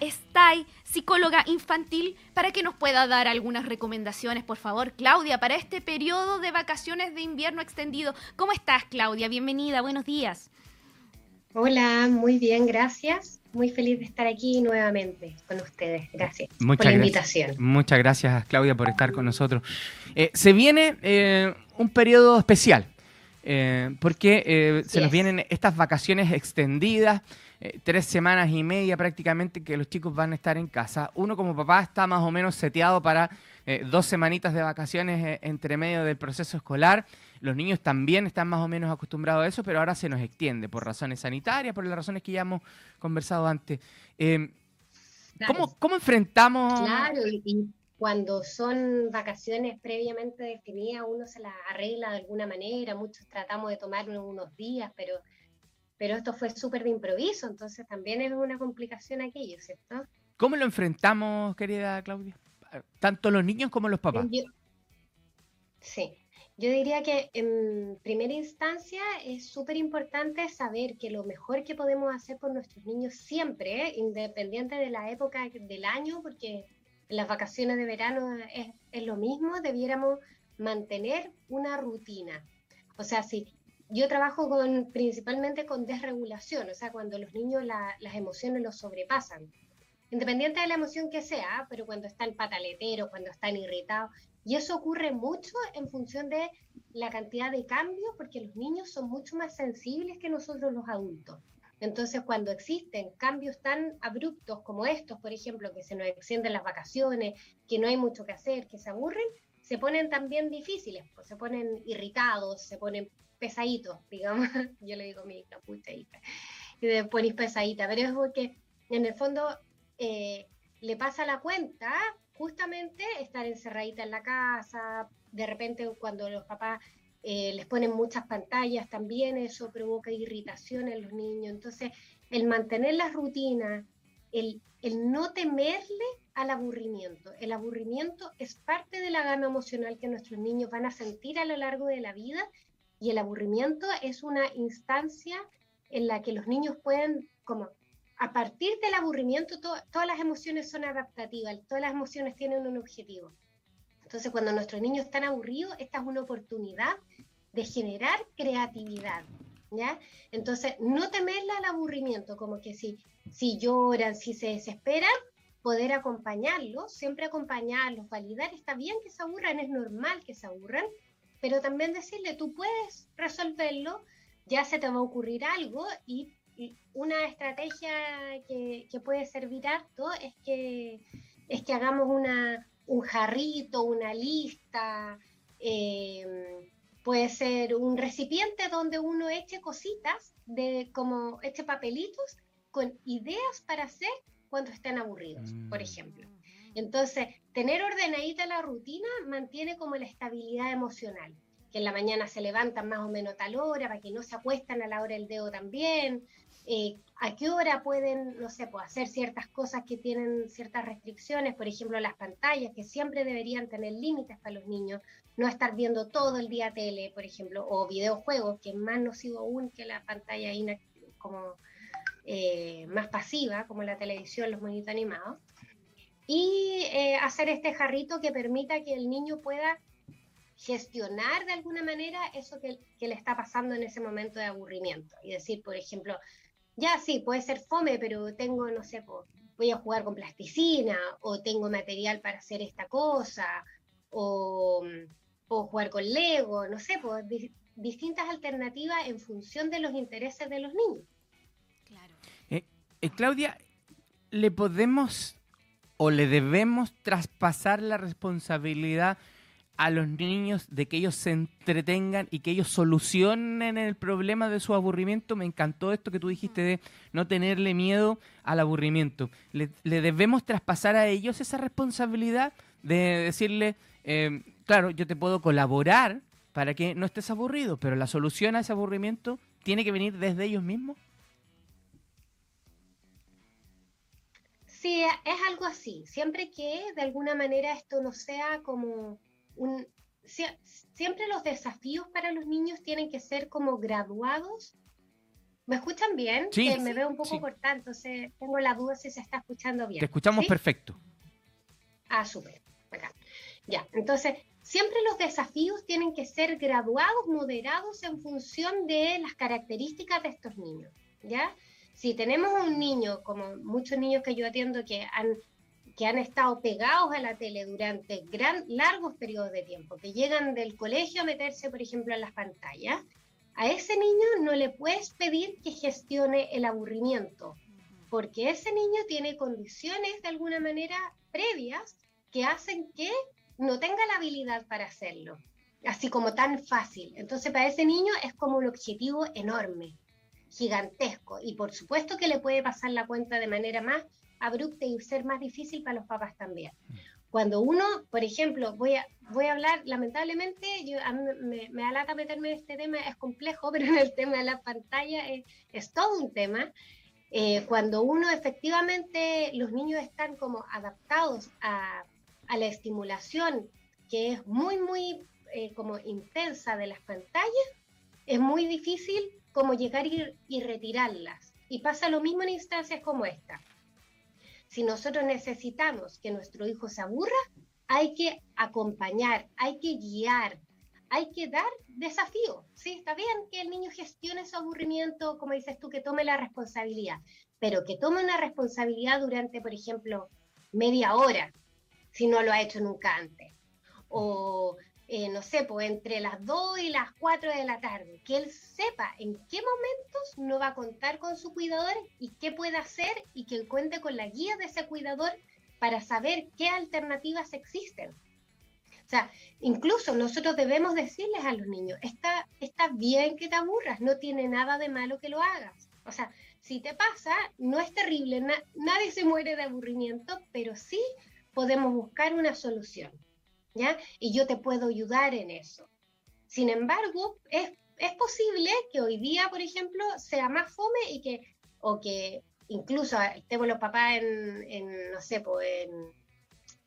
Stay, psicóloga infantil, para que nos pueda dar algunas recomendaciones, por favor, Claudia, para este periodo de vacaciones de invierno extendido. ¿Cómo estás, Claudia? Bienvenida, buenos días. Hola, muy bien, gracias. Muy feliz de estar aquí nuevamente con ustedes. Gracias Muchas por la gracias. invitación. Muchas gracias, Claudia, por estar con nosotros. Eh, se viene eh, un periodo especial, eh, porque eh, se nos vienen estas vacaciones extendidas, eh, tres semanas y media prácticamente que los chicos van a estar en casa. Uno como papá está más o menos seteado para eh, dos semanitas de vacaciones eh, entre medio del proceso escolar. Los niños también están más o menos acostumbrados a eso, pero ahora se nos extiende por razones sanitarias, por las razones que ya hemos conversado antes. Eh, ¿cómo, ¿Cómo enfrentamos? Claro, y cuando son vacaciones previamente definidas, uno se las arregla de alguna manera, muchos tratamos de tomar unos días, pero, pero esto fue súper de improviso, entonces también es una complicación aquello, ¿cierto? ¿Cómo lo enfrentamos, querida Claudia? Tanto los niños como los papás. Yo- sí, yo diría que en primera instancia es súper importante saber que lo mejor que podemos hacer por nuestros niños siempre, ¿eh? independiente de la época del año, porque en las vacaciones de verano es, es lo mismo, debiéramos mantener una rutina. O sea, si yo trabajo principalmente con desregulación, o sea, cuando los niños la- las emociones los sobrepasan. Independiente de la emoción que sea, pero cuando están pataleteros, cuando están irritados, y eso ocurre mucho en función de la cantidad de cambios, porque los niños son mucho más sensibles que nosotros los adultos. Entonces, cuando existen cambios tan abruptos como estos, por ejemplo, que se nos extienden las vacaciones, que no hay mucho que hacer, que se aburren, se ponen también difíciles, pues se ponen irritados, se ponen pesaditos, digamos. Yo le digo mi hija, pucha hija, y te pones pesadita, pero es porque en el fondo eh, le pasa la cuenta justamente estar encerradita en la casa, de repente cuando los papás eh, les ponen muchas pantallas también eso provoca irritación en los niños. Entonces, el mantener las rutinas, el, el no temerle al aburrimiento. El aburrimiento es parte de la gama emocional que nuestros niños van a sentir a lo largo de la vida y el aburrimiento es una instancia en la que los niños pueden como a partir del aburrimiento, to- todas las emociones son adaptativas, todas las emociones tienen un objetivo. Entonces, cuando nuestros niños están aburridos, esta es una oportunidad de generar creatividad, ¿ya? Entonces, no temerle al aburrimiento, como que si, si lloran, si se desesperan, poder acompañarlos, siempre acompañarlos, validar, está bien que se aburran, es normal que se aburran, pero también decirle, tú puedes resolverlo, ya se te va a ocurrir algo y y una estrategia que, que puede servir harto es que, es que hagamos una, un jarrito, una lista, eh, puede ser un recipiente donde uno eche cositas, de, como eche papelitos con ideas para hacer cuando estén aburridos, por Mm. ejemplo. Entonces, tener ordenadita la rutina mantiene como la estabilidad emocional, que en la mañana se levantan más o menos tal hora, para que no se acuestan a la hora del dedo también, eh, a qué hora pueden, no sé, pues, hacer ciertas cosas que tienen ciertas restricciones, por ejemplo, las pantallas, que siempre deberían tener límites para los niños, no estar viendo todo el día tele, por ejemplo, o videojuegos, que es más nocivo aún que la pantalla como eh, más pasiva, como la televisión, los monitos animados, y eh, hacer este jarrito que permita que el niño pueda gestionar de alguna manera eso que, le está pasando en ese momento de aburrimiento. Y decir, por ejemplo, ya sí, puede ser fome, pero tengo, no sé, voy a jugar con plasticina, o tengo material para hacer esta cosa, o mm, puedo jugar con Lego, no sé, di- distintas alternativas en función de los intereses de los niños. Eh, Claudia, ¿le podemos o le debemos traspasar la responsabilidad a los niños de que ellos se entretengan y que ellos solucionen el problema de su aburrimiento? Me encantó esto que tú dijiste de no tenerle miedo al aburrimiento. ¿Le, le debemos traspasar a ellos esa responsabilidad de decirle, eh, claro, yo te puedo colaborar para que no estés aburrido, pero la solución a ese aburrimiento tiene que venir desde ellos mismos? Sí, es algo así. Siempre que de alguna manera esto no sea como un... sie- Siempre los desafíos para los niños tienen que ser como graduados ¿Me escuchan bien? Sí. Que me veo un poco cortada, entonces tengo la duda si se está escuchando bien. Te escuchamos ¿Sí? perfecto. Ah, súper. Acá. Ya, entonces, siempre los desafíos tienen que ser graduados, moderados en función de las características de estos niños, ¿ya? Si tenemos un niño, como muchos niños que yo atiendo que han, que han estado pegados a la tele durante gran, largos periodos de tiempo, que llegan del colegio a meterse, por ejemplo, en las pantallas, a ese niño no le puedes pedir que gestione el aburrimiento, porque ese niño tiene condiciones de alguna manera previas que hacen que no tenga la habilidad para hacerlo, así como tan fácil. Entonces para ese niño es como un objetivo enorme, gigantesco, y por supuesto que le puede pasar la cuenta de manera más abrupta y ser más difícil para los papás también. Cuando uno, por ejemplo, voy a, voy a hablar, lamentablemente, yo, a mí me, me da lata meterme en este tema, es complejo, pero en el tema de la pantalla es, es todo un tema. Eh, cuando uno efectivamente, los niños están como adaptados a, a la estimulación que es muy, muy eh, como intensa de las pantallas, es muy difícil como llegar y, retirarlas. Y pasa lo mismo en instancias como esta. Si nosotros necesitamos que nuestro hijo se aburra, hay que acompañar, hay que guiar, hay que dar desafío. Sí, está bien que el niño gestione su aburrimiento, como dices tú, que tome la responsabilidad, pero que tome una responsabilidad durante, por ejemplo, media hora, si no lo ha hecho nunca antes. O, eh, no sé, pues entre las 2 y las 4 de la tarde, que él sepa en qué momentos no va a contar con su cuidador y qué puede hacer y que él cuente con la guía de ese cuidador para saber qué alternativas existen. O sea, incluso nosotros debemos decirles a los niños, está, está bien que te aburras, no tiene nada de malo que lo hagas. O sea, si te pasa, no es terrible, na nadie se muere de aburrimiento, pero sí podemos buscar una solución, Y yo te puedo ayudar en eso. Sin embargo, es, es posible que hoy día, por ejemplo, sea más fome y que, o que incluso estemos los papás en, en no sé, pues en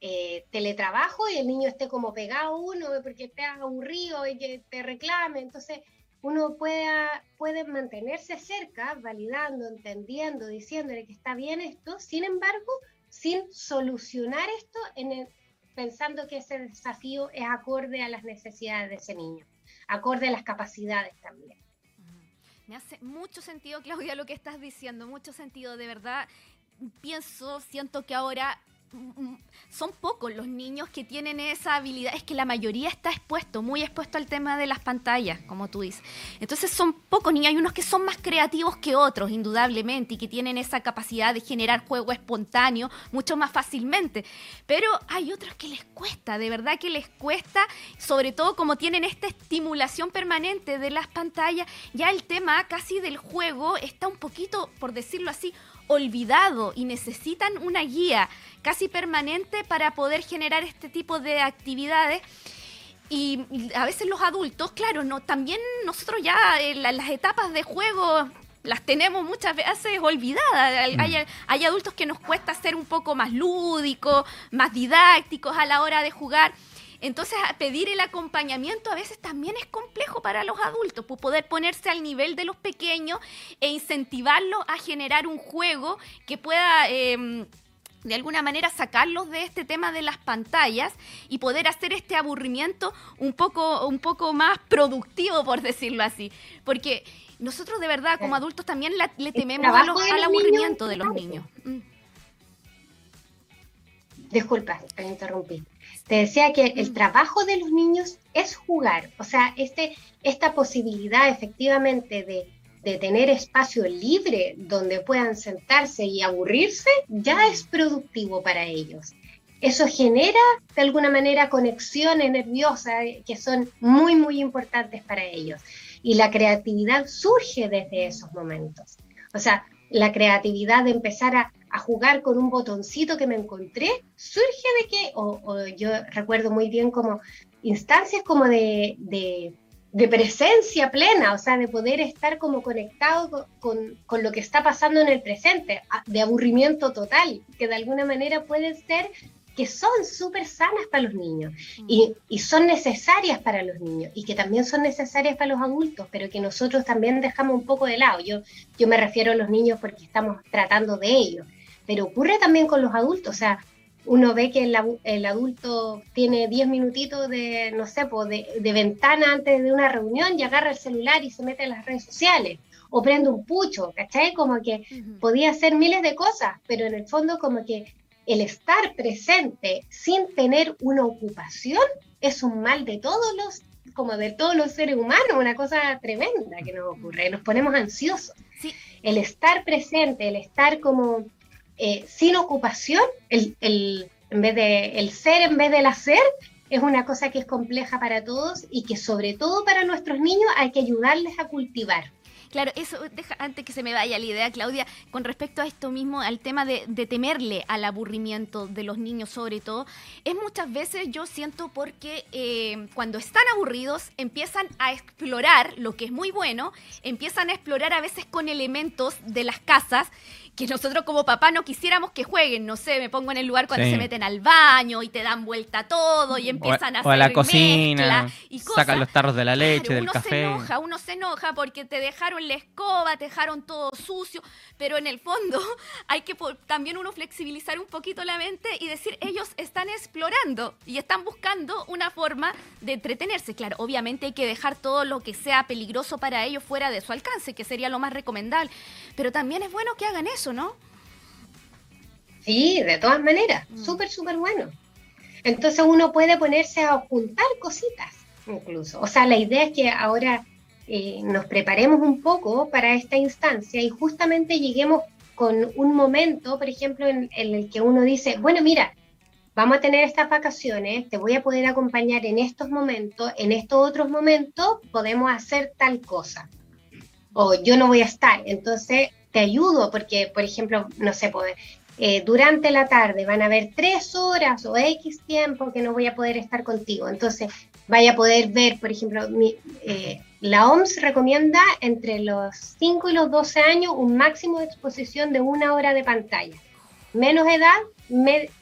eh, teletrabajo y el niño esté como pegado a uno porque esté aburrido y que te reclame. Entonces, uno pueda, puede mantenerse cerca, validando, entendiendo, diciéndole que está bien esto, sin embargo, sin solucionar esto en el, pensando que ese desafío es acorde a las necesidades de ese niño, acorde a las capacidades también. Me hace mucho sentido, Claudia, lo que estás diciendo, mucho sentido, de verdad. Pienso, siento que ahora son pocos los niños que tienen esa habilidad. Es que la mayoría está expuesto, muy expuesto al tema de las pantallas, como tú dices. Entonces son pocos niños. Hay unos que son más creativos que otros, indudablemente, y que tienen esa capacidad de generar juego espontáneo mucho más fácilmente. Pero hay otros que les cuesta, de verdad que les cuesta, sobre todo como tienen esta estimulación permanente de las pantallas. Ya el tema casi del juego está un poquito, por decirlo así, olvidado y necesitan una guía casi permanente para poder generar este tipo de actividades. Y a veces los adultos, claro, no, también nosotros ya en las etapas de juego las tenemos muchas veces olvidadas. Hay, hay, hay, adultos que nos cuesta ser un poco más lúdicos, más didácticos a la hora de jugar. Entonces, pedir el acompañamiento a veces también es complejo para los adultos, pues poder ponerse al nivel de los pequeños e incentivarlos a generar un juego que pueda... Eh, de alguna manera sacarlos de este tema de las pantallas y poder hacer este aburrimiento un poco, un poco más productivo, por decirlo así. Porque nosotros de verdad como adultos también la, le tememos a los, al aburrimiento de los niños. Mm. Disculpa, te interrumpí. Te decía que el trabajo de los niños es jugar, o sea, este, esta posibilidad efectivamente de, de tener espacio libre donde puedan sentarse y aburrirse, ya es productivo para ellos. Eso genera de alguna manera conexiones nerviosas que son muy, muy importantes para ellos. Y la creatividad surge desde esos momentos. O sea, la creatividad de empezar a, jugar con un botoncito que me encontré, surge de que, o, o yo recuerdo muy bien como instancias como de, de, de, presencia plena, o sea, de poder estar como conectado con, con, con, lo que está pasando en el presente, de aburrimiento total, que de alguna manera puede ser que son súper sanas para los niños mm. y, y, son necesarias para los niños y que también son necesarias para los adultos, pero que nosotros también dejamos un poco de lado. Yo, yo me refiero a los niños porque estamos tratando de ellos, pero ocurre también con los adultos, o sea, uno ve que el, adulto tiene 10 minutitos de, no sé, de, de, ventana antes de una reunión y agarra el celular y se mete en las redes sociales o prende un pucho, ¿cachai? Como que podía hacer miles de cosas, pero en el fondo como que el estar presente sin tener una ocupación es un mal de todos los, como de todos los seres humanos, una cosa tremenda que nos ocurre, nos ponemos ansiosos. El estar presente, el estar como eh, sin ocupación, el, el, en vez de el ser en vez del hacer, es una cosa que es compleja para todos y que sobre todo para nuestros niños hay que ayudarles a cultivar. Claro, eso, deja, antes que se me vaya la idea, Claudia, con respecto a esto mismo, al tema de, temerle al aburrimiento de los niños sobre todo, es muchas veces yo siento porque eh, cuando están aburridos empiezan a explorar, lo que es muy bueno, empiezan a explorar a veces con elementos de las casas que nosotros como papá no quisiéramos que jueguen. No sé, me pongo en el lugar cuando se meten al baño y te dan vuelta todo y empiezan a, hacer o a la cocina, y sacan los tarros de la leche, del café. Uno se enoja, uno se enoja porque te dejaron la escoba, te dejaron todo sucio, pero en el fondo hay que también uno flexibilizar un poquito la mente y decir, ellos están explorando y están buscando una forma de entretenerse. Claro, obviamente hay que dejar todo lo que sea peligroso para ellos fuera de su alcance, que sería lo más recomendable, pero también es bueno que hagan eso ¿no? Sí, de todas maneras, mm. súper, súper bueno. Entonces uno puede ponerse a juntar cositas, incluso. O sea, la idea es que ahora eh, nos preparemos un poco para esta instancia y justamente lleguemos con un momento, por ejemplo, en, en, el que uno dice, bueno, mira, vamos a tener estas vacaciones, te voy a poder acompañar en estos momentos, en estos otros momentos podemos hacer tal cosa. O yo no voy a estar. Entonces, te ayudo, porque, por ejemplo, no sé, pues, eh, durante la tarde van a haber tres horas o X tiempo que no voy a poder estar contigo. Entonces, vaya a poder ver, por ejemplo, eh, la OMS recomienda entre los 5 y los 12 años un máximo de exposición de una hora de pantalla. Menos edad,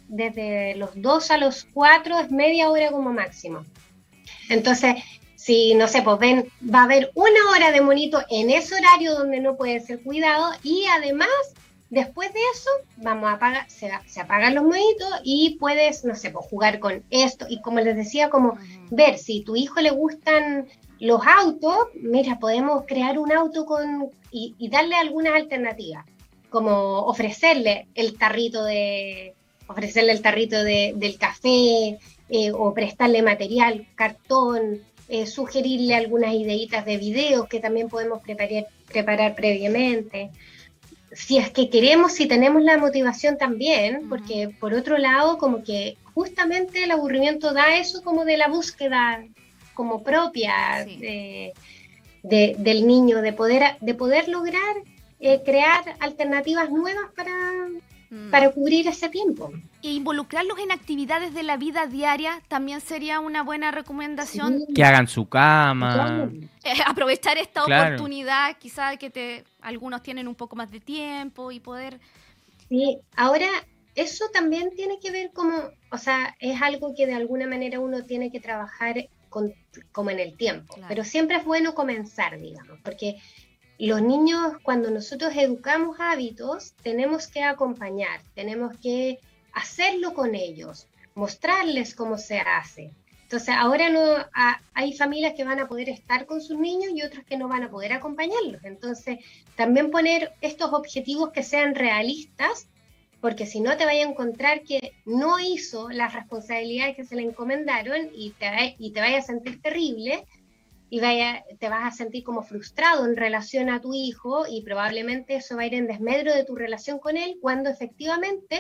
desde los 2 a los 4 es media hora como máximo. Entonces, si, no sé, pues ven, va a haber una hora de monito en ese horario donde no puede ser cuidado y además, después de eso, vamos a apagar, se, apagan los monitos y puedes, no sé, pues jugar con esto. Y como les decía, como ver si tu hijo le gustan los autos, mira, podemos crear un auto con y, darle algunas alternativas, como ofrecerle el tarrito de ofrecerle el tarrito de, del café eh, o prestarle material, cartón, eh, sugerirle algunas ideitas de videos que también podemos preparar, preparar previamente. Si es que queremos, si tenemos la motivación también, porque por otro lado, como que justamente el aburrimiento da eso como de la búsqueda como propia del niño, de poder, de poder lograr eh, crear alternativas nuevas para, Mm. para cubrir ese tiempo. E involucrarlos en actividades de la vida diaria también sería una buena recomendación. Que hagan su cama. Eh, aprovechar esta oportunidad, quizás que te, algunos tienen un poco más de tiempo y poder... Sí, ahora eso también tiene que ver como, o sea, es algo que de alguna manera uno tiene que trabajar con, como en el tiempo, pero siempre es bueno comenzar, digamos, porque los niños, cuando nosotros educamos hábitos, tenemos que acompañar, tenemos que hacerlo con ellos, mostrarles cómo se hace. Entonces, ahora no hay familias que van a poder estar con sus niños y otras que no van a poder acompañarlos. Entonces, también poner estos objetivos que sean realistas, porque si no te vaya a encontrar que no hizo las responsabilidades que se le encomendaron y te, y te vaya a sentir terrible, y vaya, te vas a sentir como frustrado en relación a tu hijo y probablemente eso va a ir en desmedro de tu relación con él cuando efectivamente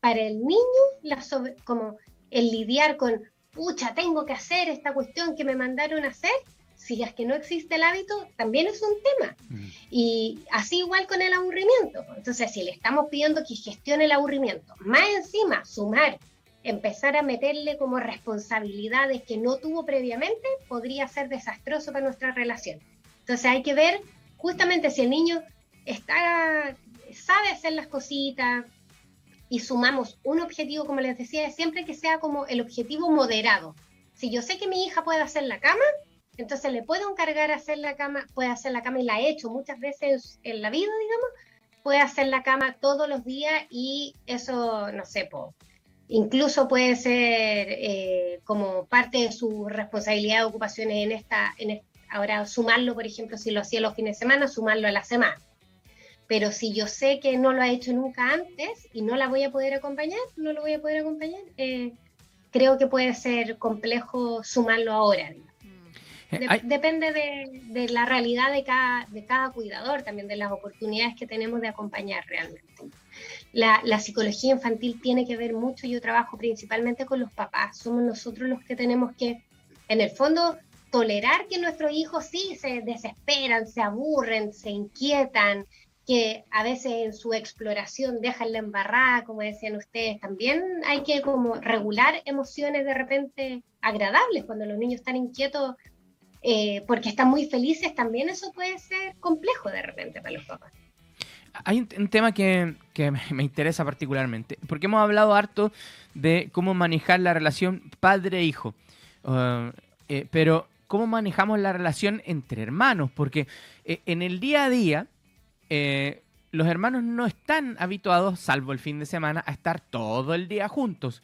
para el niño la como el lidiar con, pucha, tengo que hacer esta cuestión que me mandaron a hacer, si es que no existe el hábito, también es un tema. Mm. Y así igual con el aburrimiento. Entonces, si le estamos pidiendo que gestione el aburrimiento, más encima sumar empezar a meterle como responsabilidades que no tuvo previamente, podría ser desastroso para nuestra relación. Entonces hay que ver justamente si el niño está, sabe hacer las cositas, y sumamos un objetivo, como les decía, siempre que sea como el objetivo moderado. Si yo sé que mi hija puede hacer la cama, entonces le puedo encargar hacer la cama, puede hacer la cama y la he hecho muchas veces en la vida, digamos, puede hacer la cama todos los días y eso, no sé, incluso puede ser eh, como parte de su responsabilidad de ocupaciones en esta, en ahora sumarlo, por ejemplo, si lo hacía los fines de semana, sumarlo a la semana. Pero si yo sé que no lo ha hecho nunca antes y no la voy a poder acompañar, no lo voy a poder acompañar, eh, creo que puede ser complejo sumarlo ahora. Depende de, la realidad de cada, de cada cuidador, también de las oportunidades que tenemos de acompañar realmente. La, la, psicología infantil tiene que ver mucho, yo trabajo principalmente con los papás, somos nosotros los que tenemos que, en el fondo, tolerar que nuestros hijos sí se desesperan, se aburren, se inquietan, que a veces en su exploración dejan la embarrada, como decían ustedes, también hay que como regular emociones de repente agradables cuando los niños están inquietos eh, porque están muy felices, también eso puede ser complejo de repente para los papás. Hay un, tema que, me interesa particularmente, porque hemos hablado harto de cómo manejar la relación padre-hijo, uh, eh, pero cómo manejamos la relación entre hermanos, porque eh, en el día a día los hermanos no están habituados, salvo el fin de semana, a estar todo el día juntos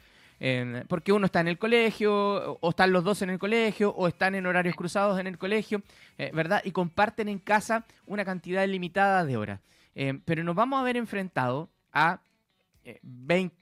porque uno está en el colegio, o están los dos en el colegio, o están en horarios cruzados en el colegio, eh, ¿verdad? Y comparten en casa una cantidad limitada de horas. Eh, pero nos vamos a ver enfrentados a 20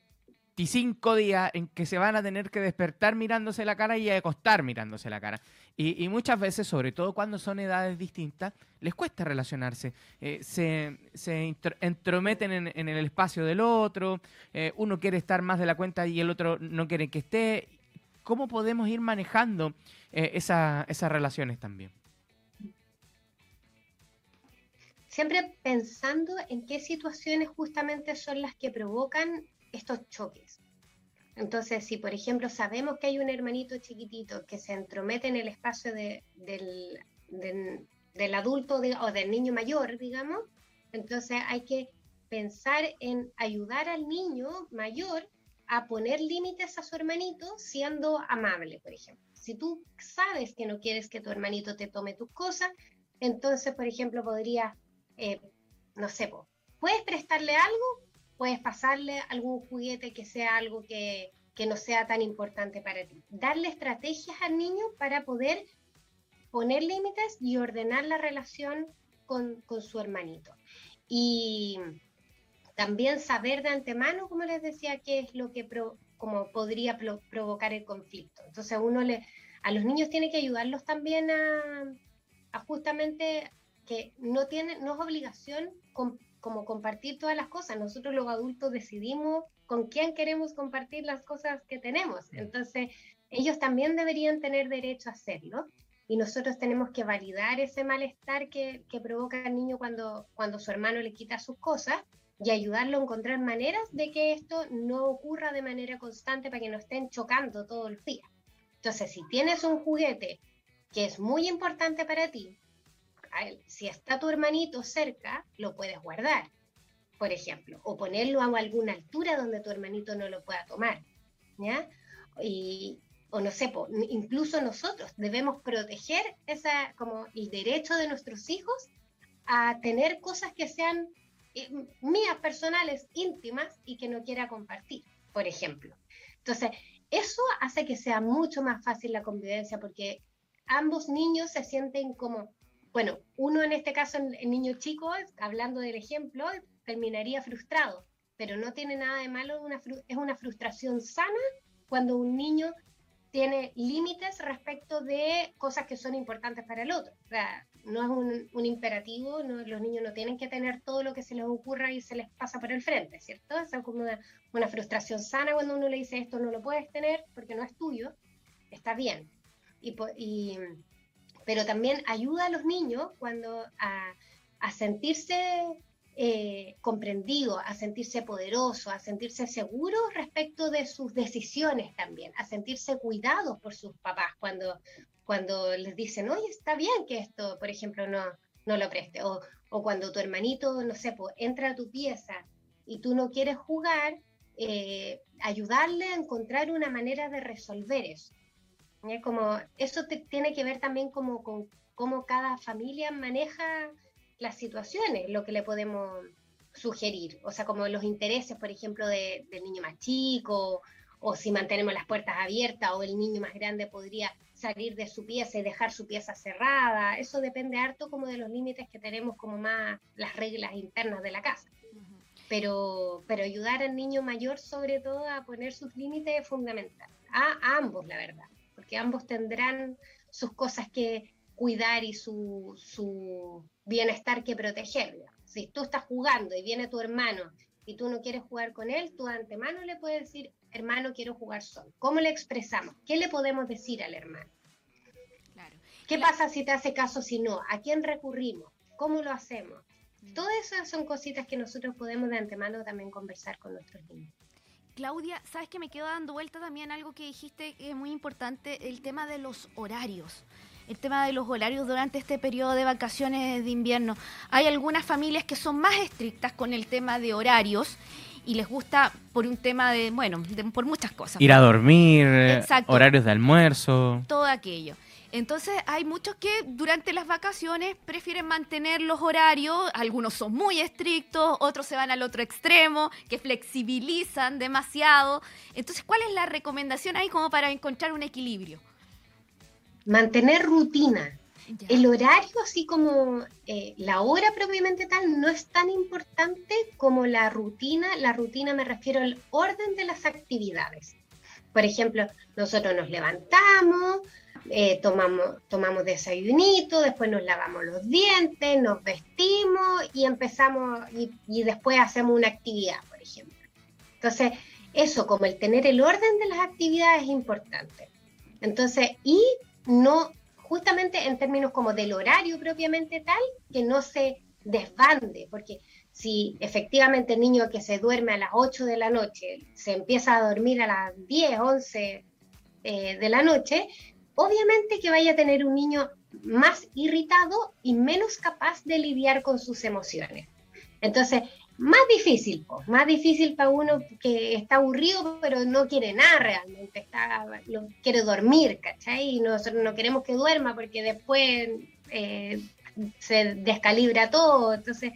eh, cinco días en que se van a tener que despertar mirándose la cara y acostar mirándose la cara. Y, muchas veces, sobre todo cuando son edades distintas, les cuesta relacionarse. Eh, se, se entrometen en, el espacio del otro, eh, uno quiere estar más de la cuenta y el otro no quiere que esté. ¿Cómo podemos ir manejando eh, esas relaciones también? Siempre pensando en qué situaciones justamente son las que provocan estos choques. Entonces, si por ejemplo sabemos que hay un hermanito chiquitito que se entromete en el espacio del, del, adulto o del niño mayor, digamos, entonces hay que pensar en ayudar al niño mayor a poner límites a su hermanito siendo amable, por ejemplo. Si tú sabes que no quieres que tu hermanito te tome tus cosas, entonces, por ejemplo, podría, eh, no sé, puedes prestarle algo, puedes pasarle algún juguete que sea algo que, no sea tan importante para ti. Darle estrategias al niño para poder poner límites y ordenar la relación con, su hermanito. Y también saber de antemano, como les decía, qué es lo que como podría provocar el conflicto. Entonces uno le, a los niños tiene que ayudarlos también a, a justamente que no tiene, no es obligación como compartir todas las cosas. Nosotros los adultos decidimos con quién queremos compartir las cosas que tenemos. Entonces, ellos también deberían tener derecho a hacerlo. Y nosotros tenemos que validar ese malestar que, que provoca el niño cuando, cuando su hermano le quita sus cosas y ayudarlo a encontrar maneras de que esto no ocurra de manera constante para que no estén chocando todos los días. Entonces, si tienes un juguete que es muy importante para ti, si está tu hermanito cerca, lo puedes guardar, por ejemplo, o ponerlo a alguna altura donde tu hermanito no lo pueda tomar, ¿ya? Y, o no sé, incluso nosotros debemos proteger esa, como el derecho de nuestros hijos a tener cosas que sean eh, mías, personales, íntimas y que no quiera compartir, por ejemplo. Entonces, eso hace que sea mucho más fácil la convivencia porque ambos niños se sienten como bueno, uno en este caso, el niño chico, hablando del ejemplo, terminaría frustrado, pero no tiene nada de malo, es una frustración sana cuando un niño tiene límites respecto de cosas que son importantes para el otro. O sea, no es un, imperativo, los niños no tienen que tener todo lo que se les ocurra y se les pasa por el frente, ¿cierto? Es como una, frustración sana cuando uno le dice esto no lo puedes tener porque no es tuyo, está bien. Y, y pero también ayuda a los niños cuando a, sentirse eh, comprendidos, a sentirse poderosos, a sentirse seguros respecto de sus decisiones también, a sentirse cuidados por sus papás cuando, cuando les dicen, oye, está bien que esto, por ejemplo, no, no lo preste, o, o cuando tu hermanito, no sé, entra a tu pieza y tú no quieres jugar, eh, ayudarle a encontrar una manera de resolver eso. Como, eso tiene que ver también como con cómo cada familia maneja las situaciones, lo que le podemos sugerir. O sea, como los intereses, por ejemplo, del niño más chico, o si mantenemos las puertas abiertas, o el niño más grande podría salir de su pieza y dejar su pieza cerrada. Eso depende harto como de los límites que tenemos como más las reglas internas de la casa. Pero, pero ayudar al niño mayor sobre todo a poner sus límites es fundamental. A, ambos, la verdad. Porque ambos tendrán sus cosas que cuidar y su, su bienestar que proteger. Si tú estás jugando y viene tu hermano y tú no quieres jugar con él, tú de antemano le puedes decir, hermano, quiero jugar solo. ¿Cómo le expresamos? ¿Qué le podemos decir al hermano? ¿Qué pasa si te hace caso si no? ¿A quién recurrimos? ¿Cómo lo hacemos? Mm. Todas esas son cositas que nosotros podemos de antemano también conversar con nuestros niños. Claudia, sabes que me quedo dando vuelta también algo que dijiste que es muy importante, el tema de los horarios el tema de los horarios durante este periodo de vacaciones de invierno. Hay algunas familias que son más estrictas con el tema de horarios y les gusta por un tema de, bueno, por muchas cosas. Ir a dormir, horarios de almuerzo. Todo aquello. Entonces hay muchos que durante las vacaciones prefieren mantener los horarios, algunos son muy estrictos, otros se van al otro extremo, que flexibilizan demasiado. Entonces, ¿cuál es la recomendación ahí como para encontrar un equilibrio? Mantener rutina, el horario, así como eh, la hora propiamente tal, no es tan importante como la rutina. La rutina me refiero al orden de las actividades. Por ejemplo, nosotros nos levantamos, eh, tomamos, tomamos desayunito, después nos lavamos los dientes, nos vestimos y empezamos, y, y después hacemos una actividad, por ejemplo. Entonces, eso, como el tener el orden de las actividades es importante. Entonces, y no justamente en términos como del horario propiamente tal, que no se desbande, porque si efectivamente el niño que se duerme a las 8 de la noche se empieza a dormir a las 10, 11 eh, de la noche, obviamente que vaya a tener un niño más irritado y menos capaz de lidiar con sus emociones. Entonces, más difícil, más difícil para uno que está aburrido pero no quiere nada realmente, está, quiere dormir, ¿cachai? Y nosotros no queremos que duerma porque después eh, se descalibra todo, entonces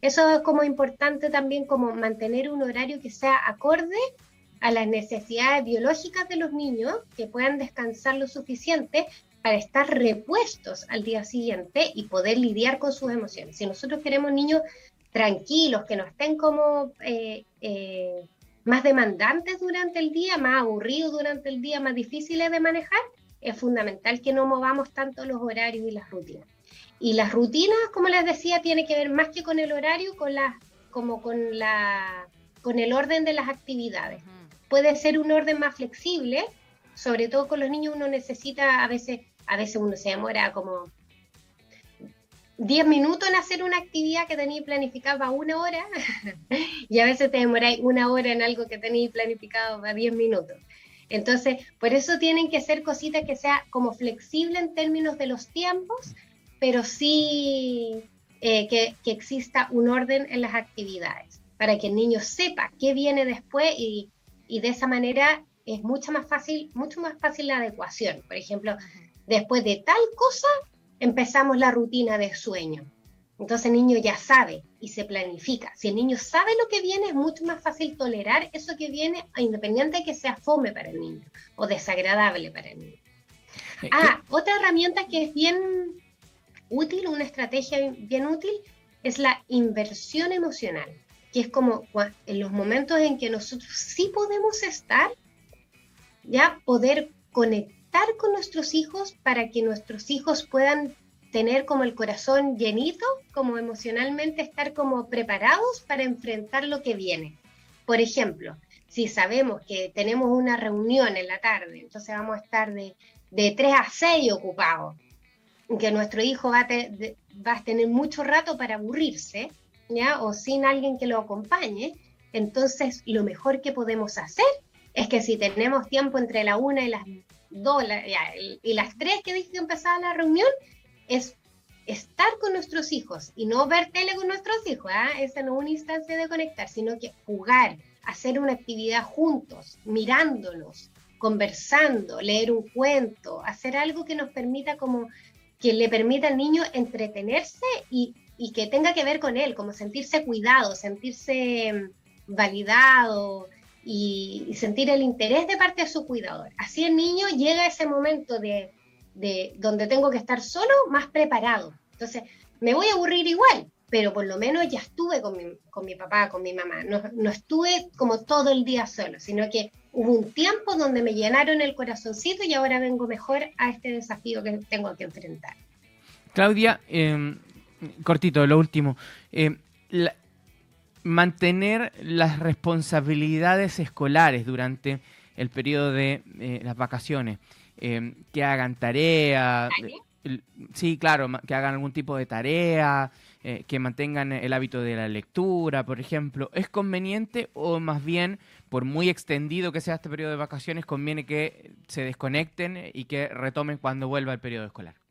eso es como importante también como mantener un horario que sea acorde a las necesidades biológicas de los niños, que puedan descansar lo suficiente para estar repuestos al día siguiente y poder lidiar con sus emociones. Si nosotros queremos niños tranquilos, que no estén como eh, eh, más demandantes durante el día, más aburridos durante el día, más difíciles de manejar, es fundamental que no movamos tanto los horarios y las rutinas. Y las rutinas, como les decía, tiene que ver más que con el horario, con la, como con la, con el orden de las actividades. Puede ser un orden más flexible, sobre todo con los niños uno necesita, a veces, a veces uno se demora como 10 minutos en hacer una actividad que tenéis planificada para una hora y a veces te demoráis una hora en algo que tenéis planificado para 10 minutos. Entonces, por eso tienen que ser cositas que sea como flexible en términos de los tiempos, pero sí eh, que, que, exista un orden en las actividades, para que el niño sepa qué viene después y, y de esa manera es mucho más fácil, mucho más fácil la adecuación. Por ejemplo, después de tal cosa, empezamos la rutina de sueño. Entonces el niño ya sabe y se planifica. Si el niño sabe lo que viene, es mucho más fácil tolerar eso que viene, independiente de que sea fome para el niño o desagradable para el niño. Eh, ah, otra herramienta que es bien útil, una estrategia bien útil, es la inversión emocional, que es como en los momentos en que nosotros sí podemos estar, ya poder conectar con nuestros hijos para que nuestros hijos puedan tener como el corazón llenito, como emocionalmente estar como preparados para enfrentar lo que viene. Por ejemplo, si sabemos que tenemos una reunión en la tarde, entonces vamos a estar de, de 3 a 6 ocupados, que nuestro hijo va a, va a tener mucho rato para aburrirse, O sin alguien que lo acompañe, entonces lo mejor que podemos hacer es que si tenemos tiempo entre la una y las dos y las tres que dije que empezaba la reunión, es estar con nuestros hijos y no ver tele con nuestros hijos. ¿ah? Esa no es una instancia de conectar, sino que jugar, hacer una actividad juntos, mirándonos, conversando, leer un cuento, hacer algo que nos permita como que le permita al niño entretenerse y, que tenga que ver con él, como sentirse cuidado, sentirse mm, validado y, sentir el interés de parte de su cuidador. Así el niño llega a ese momento de, de donde tengo que estar solo más preparado. Entonces, me voy a aburrir igual, pero por lo menos ya estuve con mi, con mi papá, con mi mamá. No, no, estuve como todo el día solo, sino que hubo un tiempo donde me llenaron el corazoncito y ahora vengo mejor a este desafío que tengo que enfrentar. Claudia, em, cortito, lo último. Em, mantener las responsabilidades escolares durante el periodo de eh, las vacaciones. Em, que hagan tarea. Sí, claro, que hagan algún tipo de tarea, eh, que mantengan el hábito de la lectura, por ejemplo. ¿Es conveniente o más bien, por muy extendido que sea este periodo de vacaciones, conviene que se desconecten y que retomen cuando vuelva el periodo escolar?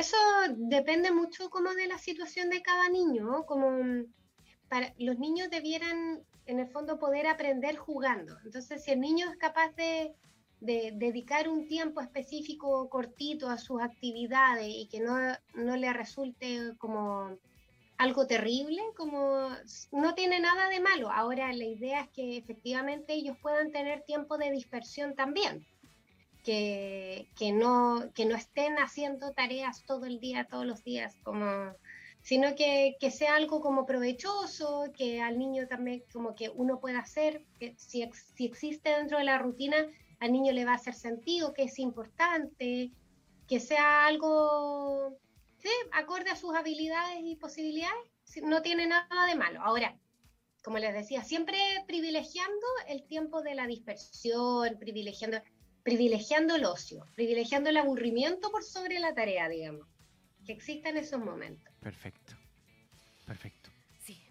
Eso depende mucho como de la situación de cada niño, como para, los niños debieran en el fondo poder aprender jugando. Entonces, si el niño es capaz de de dedicar un tiempo específico cortito a sus actividades y que no, no le resulte como algo terrible, como no tiene nada de malo. Ahora la idea es que efectivamente ellos puedan tener tiempo de dispersión también, que, no, que no estén haciendo tareas todo el día, todos los días, como, sino que, que sea algo como provechoso, que al niño también como que uno pueda hacer, que si, si existe dentro de la rutina, al niño le va a hacer sentido, que es importante, que sea algo ¿sí? acorde a sus habilidades y posibilidades, no tiene nada de malo. Ahora, como les decía, siempre privilegiando el tiempo de la dispersión, privilegiando, privilegiando el ocio, privilegiando el aburrimiento por sobre la tarea, digamos, que exista en esos momentos. Perfecto, perfecto.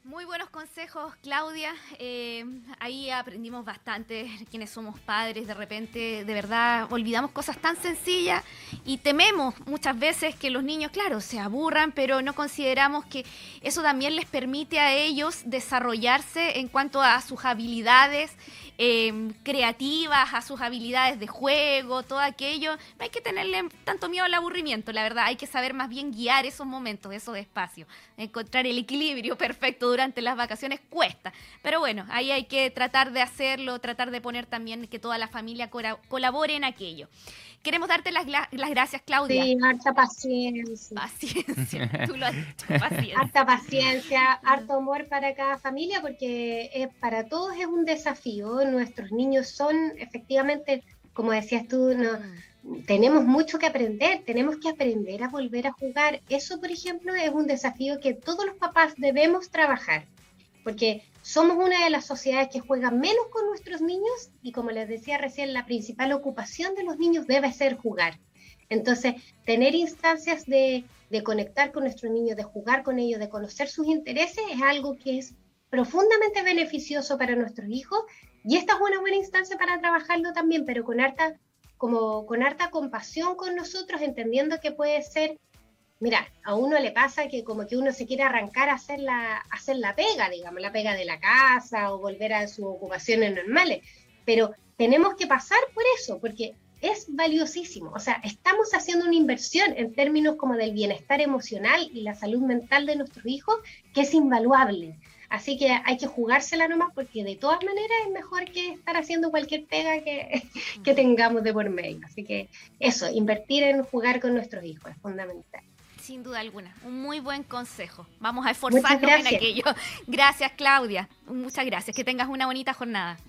Muy buenos consejos, Claudia. Eh, ahí aprendimos bastante quienes somos padres. De repente, de verdad, olvidamos cosas tan sencillas y tememos muchas veces que los niños, claro, se aburran, pero no consideramos que eso también les permite a ellos desarrollarse en cuanto a sus habilidades Em, creativas, a sus habilidades de juego, todo aquello. No hay que tenerle tanto miedo al aburrimiento, la verdad. Hay que saber más bien guiar esos momentos, esos espacios. Encontrar el equilibrio perfecto durante las vacaciones cuesta. Pero bueno, ahí hay que tratar de hacerlo, tratar de poner también que toda la familia colabore en aquello. Queremos darte las, las gracias, Claudia. Sí, harta paciencia. Paciencia, tú lo has dicho, paciencia. Harta paciencia, harto amor para cada familia, porque es, para todos es un desafío. Nuestros niños son, efectivamente, como decías tú, no, mm. Tenemos mucho que aprender, tenemos que aprender a volver a jugar. Eso, por ejemplo, es un desafío que todos los papás debemos trabajar, porque somos una de las sociedades que juega menos con nuestros niños y como les decía recién, la principal ocupación de los niños debe ser jugar. Entonces, tener instancias de, conectar con nuestros niños, de jugar con ellos, de conocer sus intereses, es algo que es profundamente beneficioso para nuestros hijos y esta es una buena instancia para trabajarlo también, pero con harta, como, con harta compasión con nosotros, entendiendo que puede ser mira, a uno le pasa que como que uno se quiere arrancar a hacer la, hacer la pega, digamos, la pega de la casa o volver a sus ocupaciones normales, pero tenemos que pasar por eso, porque es valiosísimo. O sea, estamos haciendo una inversión en términos como del bienestar emocional y la salud mental de nuestros hijos, que es invaluable. Así que hay que jugársela nomás porque de todas maneras es mejor que estar haciendo cualquier pega que, que tengamos de por medio. Así que eso, invertir en jugar con nuestros hijos es fundamental sin duda alguna. Un muy buen consejo. Vamos a esforzarnos en aquello. Gracias, Claudia. Muchas gracias. Que tengas una bonita jornada.